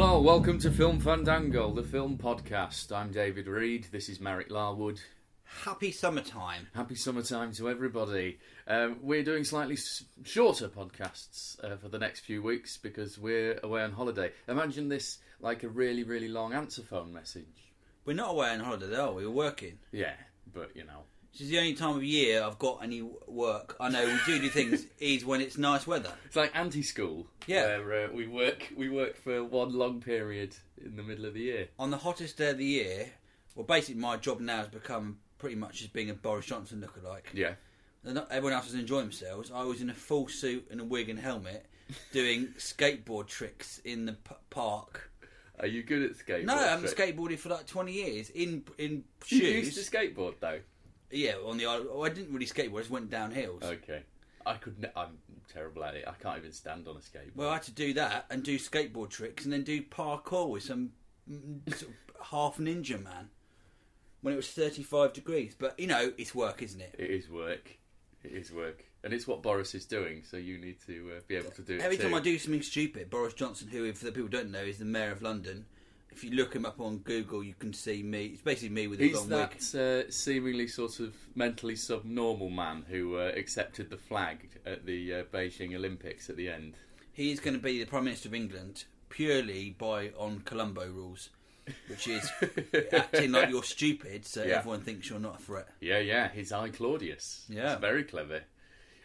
Hello, welcome to Film Fandango, the film podcast. I'm David Reed. This is Marek Larwood. Happy summertime. Happy summertime to everybody. Um, we're doing slightly s- shorter podcasts uh, for the next few weeks because we're away on holiday. Imagine this like a really, really long answer phone message. We're not away on holiday, though. We're working. Yeah, but you know. This is the only time of year I've got any work. I know we do do things is when it's nice weather. It's like anti-school. Yeah. Where uh, we work, we work for one long period in the middle of the year. On the hottest day of the year, well, basically my job now has become pretty much just being a Boris Johnson lookalike. Yeah. Not everyone else was enjoying themselves. I was in a full suit and a wig and helmet, doing skateboard tricks in the p- park. Are you good at skateboarding? No, I haven't tricks? skateboarded for like twenty years in in You shoes. used to skateboard though. Yeah, on the oh, I didn't really skateboard. I just went down hills. Okay. I could. Ne- I'm terrible at it. I can't even stand on a skateboard. Well, I had to do that and do skateboard tricks and then do parkour with some mm, sort of half ninja man when it was 35 degrees. But, you know, it's work, isn't it? It is work. It is work, and it's what Boris is doing. So you need to uh, be able to do it. Every too. time I do something stupid, Boris Johnson, who, for the people don't know, is the mayor of London. If you look him up on Google, you can see me. It's basically me with a He's long wig. that uh, seemingly sort of mentally subnormal man who uh, accepted the flag at the uh, Beijing Olympics at the end. He is going to be the Prime Minister of England purely by on Columbo rules, which is acting like you're stupid, so Yeah. everyone thinks you're not a threat. Yeah, yeah, his I Claudius. Yeah. It's very clever.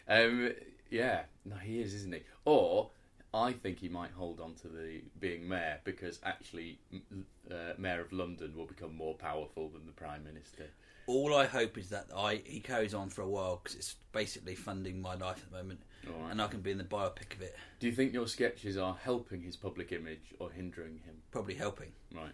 Um, yeah, no, he is, isn't he? Or I think he might hold on to the being mayor because actually, uh, mayor of London will become more powerful than the prime minister. All I hope is that I he carries on for a while because it's basically funding my life at the moment, right. and I can be in the biopic of it, Do you think your sketches are helping his public image or hindering him? probably helping. Right.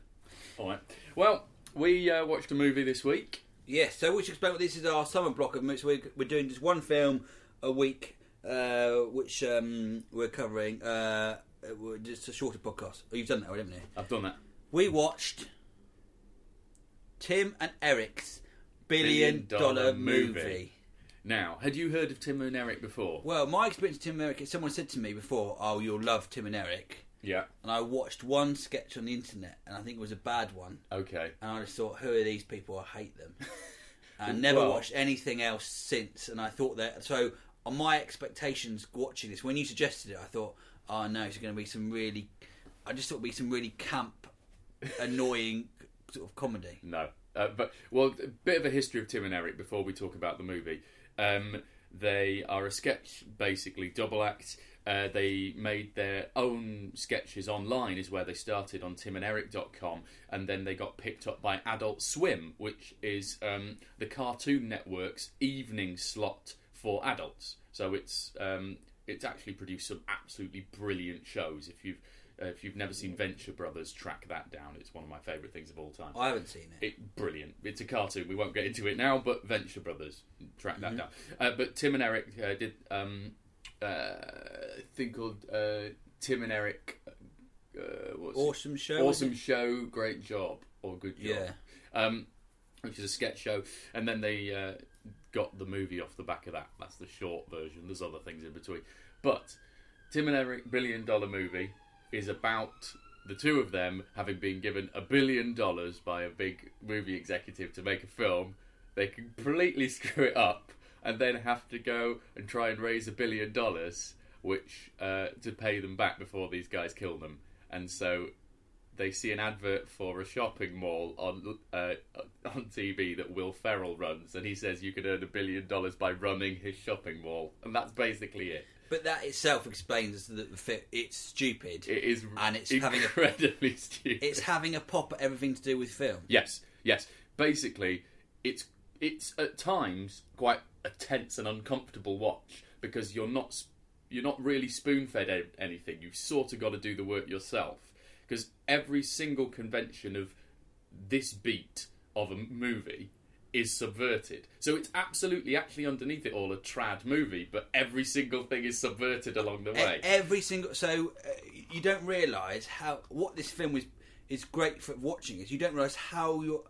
All right. Well, we uh, watched a movie this week. Yes, so we should explain what this is our summer block of movies. We're, we're doing just one film a week, uh, which um, we're covering. Uh, uh, just a shorter podcast. Oh, you've done that, already, haven't you? I've done that. We watched Tim and Eric's billion dollar movie. Now, had you heard of Tim and Eric before? Well, my experience with Tim and Eric, someone said to me before, "Oh, you'll love Tim and Eric," Yeah. and I watched one sketch on the internet, and I think it was a bad one, Okay. and I just thought, "Who are these people? I hate them." and I never Well- watched anything else since, and I thought that so. On my expectations watching this, when you suggested it, I thought, "Oh no, it's going to be some really," I just thought it'd be some really camp, annoying sort of comedy. No. Uh, but, well, a bit of a history of Tim and Eric before we talk about the movie. Um, they are a sketch, basically, double act. Uh, they made their own sketches online, is where they started on timanderic.com, and then they got picked up by Adult Swim, which is um, the Cartoon Network's evening slot for adults. So it's um, it's actually produced some absolutely brilliant shows. If you've uh, if you've never seen Venture Brothers, track that down. It's one of my favourite things of all time. I haven't seen it. It brilliant. It's a cartoon. We won't get into it now, but Venture Brothers, track that down. Uh, but Tim and Eric uh, did um, uh, a thing called uh, Tim and Eric. Uh, what's it? Awesome show. Awesome show, great job or good job. Yeah. Um, which is a sketch show, and then they uh, got the movie off the back of that. That's the short version. There's other things in between, but Tim and Eric billion dollar movie is about the two of them having been given a billion dollars by a big movie executive to make a film. They completely screw it up and then have to go and try and raise a billion dollars, which uh, to pay them back before these guys kill them. And so they see an advert for a shopping mall on uh, on TV that Will Ferrell runs, and he says you could earn a billion dollars by running his shopping mall, and that's basically it. But that itself explains that it's stupid. It is and it's having a, incredibly stupid. it's having a pop at everything to do with film. Yes, yes. Basically, it's it's at times quite a tense and uncomfortable watch because you're not you're not really spoon fed anything. You've sort of got to do the work yourself because every single convention of this beat of a movie is subverted. So it's absolutely actually underneath it all a trad movie, but every single thing is subverted along the E- way. Every single so uh, you don't realise how what this film is is great for watching is you don't realise how you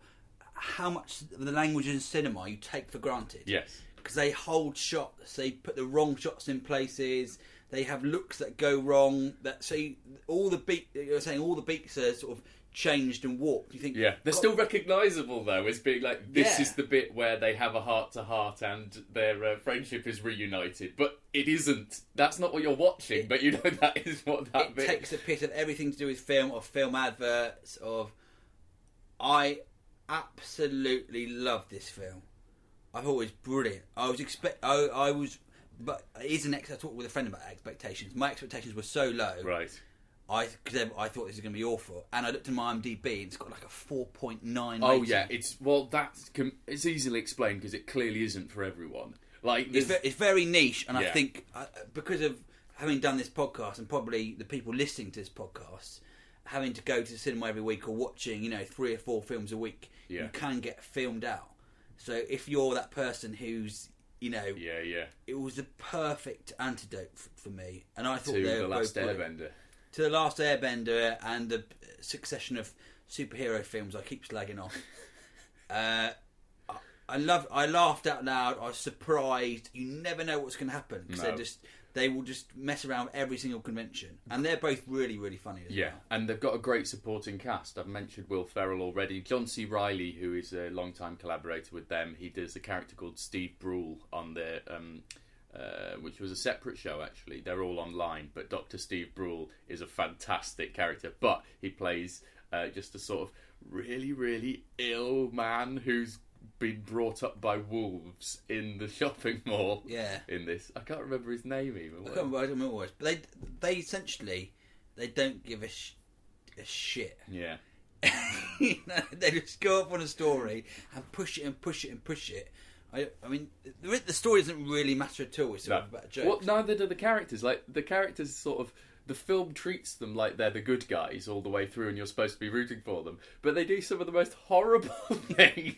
how much of the language in cinema you take for granted. yes. because they hold shots, they put the wrong shots in places, they have looks that go wrong. That so you, all the beat you're saying all the beats are sort of changed and warped. You think Yeah, they're still recognisable though as being like this Yeah. is the bit where they have a heart to heart and their uh, friendship is reunited, but it isn't. That's not what you're watching, but you know that is what that it bit. takes a piss of everything to do with film or film adverts of I absolutely love this film. I thought it was brilliant. I was expect I, I was but it is an ex I talked with a friend about expectations. My expectations were so low. Right. I because I thought this was going to be awful, and I looked at my IMDb and it's got like a four point nine. Oh yeah, it's well that's it's easily explained because it clearly isn't for everyone. Like it's, there's- ve- it's very niche, and I think uh, because of having done this podcast and probably the people listening to this podcast having to go to the cinema every week or watching, you know, three or four films a week, Yeah. you can get filmed out. So if you're that person who's, you know, yeah, yeah. it was the perfect antidote f- for me, and I thought To they the were last both. Airbender. to the last Airbender and the succession of superhero films I keep slagging off. uh, I- love. I laughed out loud. I was surprised. You never know what's going to happen because No. they just they will just mess around with every single convention, and they're both really really funny as Yeah, well. and they've got a great supporting cast. I've mentioned Will Ferrell already. John C. Reilly, who is a long-time collaborator with them, he does a character called Steve Brule on their, um, uh, which was a separate show actually. They're all online, but Doctor Steve Brule is a fantastic character. But he plays uh, just a sort of really, really ill man who's been brought up by wolves in the shopping mall. Yeah. in this, I can't remember his name even. I can't remember, I don't remember what it was, but they they essentially they don't give a, sh- a shit. Yeah. You know, they just go up on a story and push it and push it and push it. I, I mean, the, the story doesn't really matter at all. It's sort of about jokes. Well, neither do the characters. Like the characters, sort of, the film treats them like they're the good guys all the way through, and you're supposed to be rooting for them. But they do some of the most horrible things.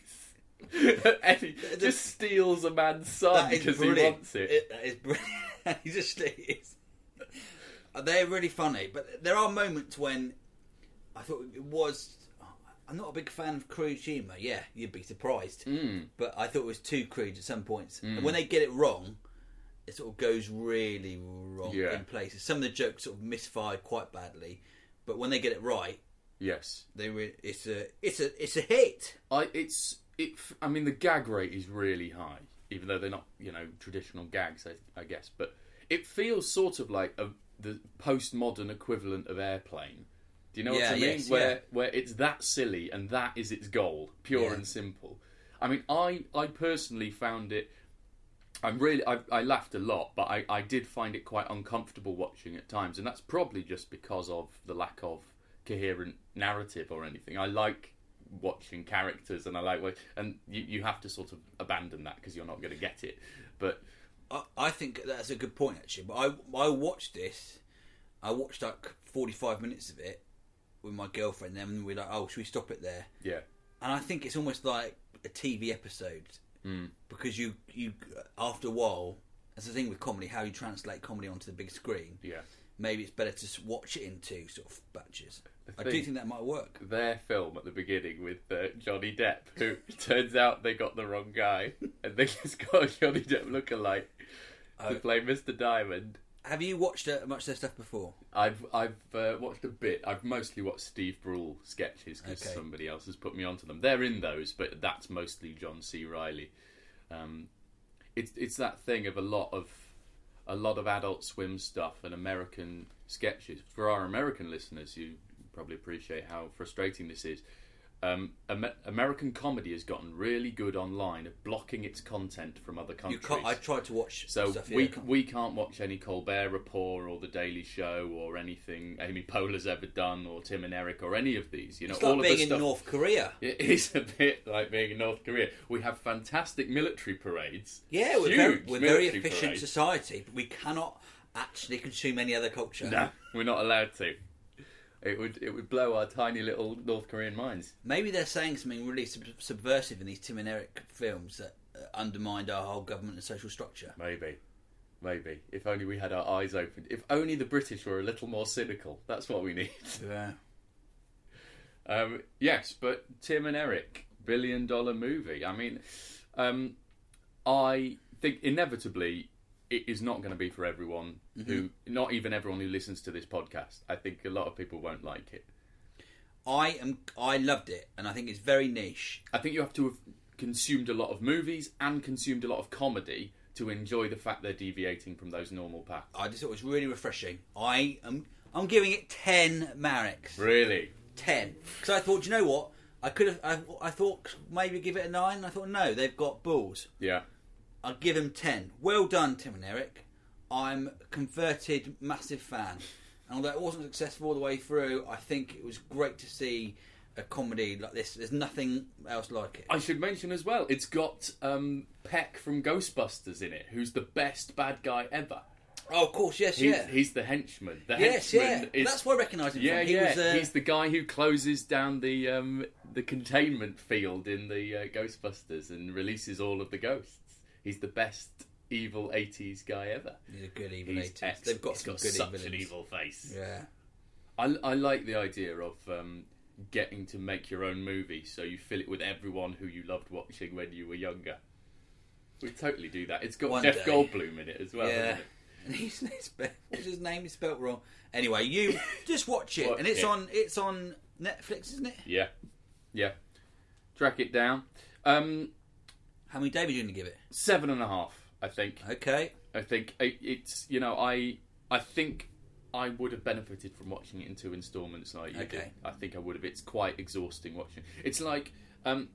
Eddie just steals a man's son because he wants it. that is brilliant. he just is. Uh, they're really funny, but there are moments when I thought it was. Uh, I'm not a big fan of crude humour. Yeah, you'd be surprised. Mm. But I thought it was too crude at some points. And hmm. when they get it wrong, it sort of goes really wrong Yeah. in places. Some of the jokes sort of misfired quite badly, but when they get it right, Yes, they re- it's a it's a it's a hit. I. It's it. I mean, the gag rate is really high, even though they're not, you know, traditional gags. I, I guess, but it feels sort of like a, the postmodern equivalent of Airplane. Do you know Yeah, what I mean? yes, where yeah. where it's that silly and that is its goal, pure Yeah. and simple. I mean, I I personally found it. I'm really I, I laughed a lot, but I, I did find it quite uncomfortable watching at times, and that's probably just because of the lack of coherent narrative or anything. I like watching characters, and I like what- and you you have to sort of abandon that because you're not going to get it. But I, I think that's a good point actually. But I I watched this. I watched like forty five minutes of it with my girlfriend. And then we were like, oh, should we stop it there? yeah, And I think it's almost like a TV episode Hmm. because you you after a while, that's the thing with comedy, how you translate comedy onto the big screen. yeah. Maybe it's better to watch it in two sort of batches. I do think that might work. their film at the beginning with uh, Johnny Depp, who turns out they got the wrong guy, and they just got a Johnny Depp lookalike to play Mr. Diamond. Have you watched uh, much of their stuff before? I've I've uh, watched a bit. I've mostly watched Steve Brule sketches because Okay. somebody else has put me onto them. They're in those, but that's mostly John C. Reilly. Um, it's it's that thing of a lot of a lot of Adult Swim stuff and American sketches. For our American listeners, you probably appreciate how frustrating this is. Um, Amer- American comedy has gotten really good online at blocking its content from other You countries. can't, I tried to watch So stuff. yeah, we can't- we can't watch any Colbert Report or The Daily Show or anything Amy Poehler's ever done or Tim and Eric or any of these. You know, it's all like of being the in stuff. North Korea. It is a bit like being in North Korea. We have fantastic military parades. Yeah, we're very, we're very military efficient parades. society, but we cannot actually consume any other culture. No, we're not allowed to. It would it would blow our tiny little North Korean minds. Maybe they're saying something really sub- subversive in these Tim and Eric films that uh, undermined our whole government and social structure. Maybe, maybe. If only we had our eyes opened. If only the British were a little more cynical. That's what we need. Yeah. Um, yes, but Tim and Eric, billion dollar movie. I mean, um, I think inevitably it is not going to be for everyone mm-hmm. who, not even everyone who listens to this podcast. I think a lot of people won't like it. I am. I loved it, and I think it's very niche. I think you have to have consumed a lot of movies and consumed a lot of comedy to enjoy the fact they're deviating from those normal paths. I just thought it was really refreshing. I am. I'm giving it ten Mareks. Really? Ten, because I thought, you know what? I could have. I, I thought maybe give it a nine. I thought no, they've got balls. Yeah. I'll give him 10. Well done, Tim and Eric. I'm a converted massive fan. And although it wasn't successful all the way through, I think it was great to see a comedy like this. There's nothing else like it. I should mention as well, it's got um, Peck from Ghostbusters in it, who's the best bad guy ever. oh, of course, yes, He's, yeah. he's the henchman. The yes, yeah. is That's where I recognise him Yeah, from. He yeah. was, uh, He's the guy who closes down the um, the containment field in the uh, Ghostbusters and releases all of the ghosts. He's the best evil '80s guy ever. he's a good evil He's 80s. ex- They've got he's got good such villains. an evil face. Yeah. I, I like the idea of um, getting to make your own movie, so you fill it with everyone who you loved watching when you were younger. We totally do that. It's got One Jeff day. Goldblum in it as well. yeah. And he's, he's spe- what's his name? is spelt wrong. Anyway, you just watch it, Watch and it's it. on it's on Netflix, isn't it? Yeah, yeah. Track it down. Um, How many David are you going to give it? seven and a half, I think. Okay. I think it, it's you know I I think I would have benefited from watching it in two installments like you did. Okay. I think I would have. It's quite exhausting watching. It's like um,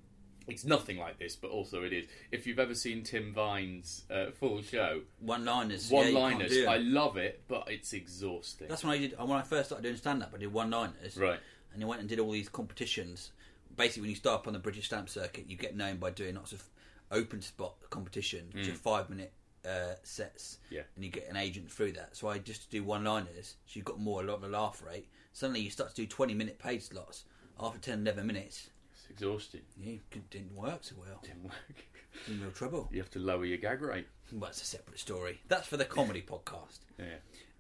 it's nothing like this, but also it is. If you've ever seen Tim Vine's uh, full show, One liners. one liners, Yeah, I love it, but it's exhausting. That's when I did when I first started doing stand up. I did one liners, Right. And I went and did all these competitions. Basically, when you start up on the British stamp circuit, you get known by doing lots of open spot competitions, which are five minute uh, sets, Mm. Yeah. and you get an agent through that. So I just do one liners, so you've got more a lot of a laugh rate. Suddenly, you start to do twenty minute paid slots. After 10, 11 minutes, It's exhausting. yeah, it didn't work so well. Didn't work. In real trouble. You have to lower your gag rate. Well, it's a separate story. That's for the comedy podcast. Yeah.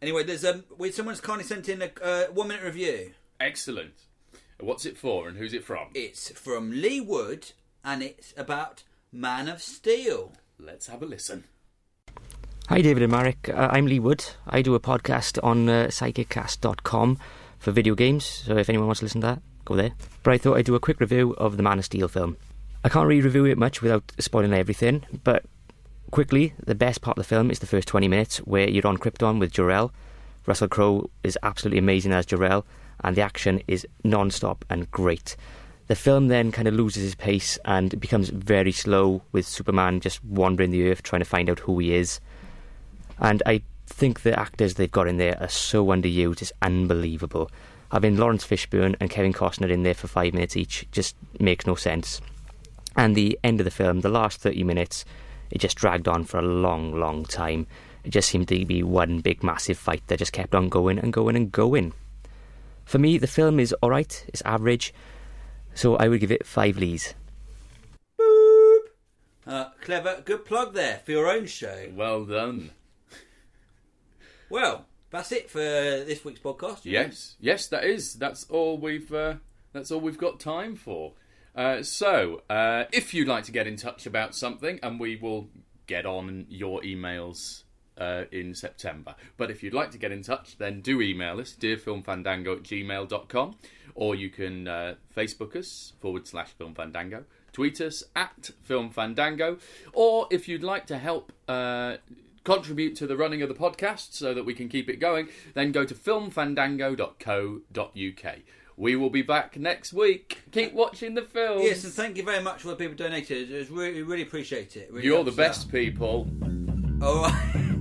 Anyway, there's um, wait, someone's kindly sent in a uh, one minute review. Excellent. What's it for and who's it from? It's from Lee Wood, and it's about Man of Steel. Let's have a listen. Hi, David and Marek. Uh, I'm Lee Wood. I do a podcast on uh, psychiccast.com for video games, so if anyone wants to listen to that, go there. But I thought I'd do a quick review of the Man of Steel film. I can't really review it much without spoiling everything, but quickly, the best part of the film is the first 20 minutes where you're on Krypton with Jor-El. Russell Crowe is absolutely amazing as Jor-El, and the action is non-stop and great. The film then kind of loses its pace and it becomes very slow with Superman just wandering the earth trying to find out who he is. And I think the actors they've got in there are so underused, it's unbelievable. Having Laurence Fishburne and Kevin Costner in there for five minutes each just makes no sense. And the end of the film, the last 30 minutes, it just dragged on for a long, long time. It just seemed to be one big, massive fight that just kept on going and going and going. For me, the film is alright, it's average, so I would give it five lees. Uh, clever, good plug there for your own show. Well done. Well, that's it for this week's podcast. Yes, yes, that is. That's all we've. Uh, that's all we've got time for. Uh, so, uh, if you'd like to get in touch about something, and we will get on your emails uh, in September. But if you'd like to get in touch, then do email us, dearfilmfandango at gmail.com, or you can uh, Facebook us, forward slash filmfandango, tweet us at Film Fandango, or if you'd like to help. Uh, contribute to the running of the podcast so that we can keep it going, then go to filmfandango.co.uk. We will be back next week. Keep watching the films. Yes, and thank you very much for the people donated. It was really, really appreciate it. Really You're the best out. people. All right.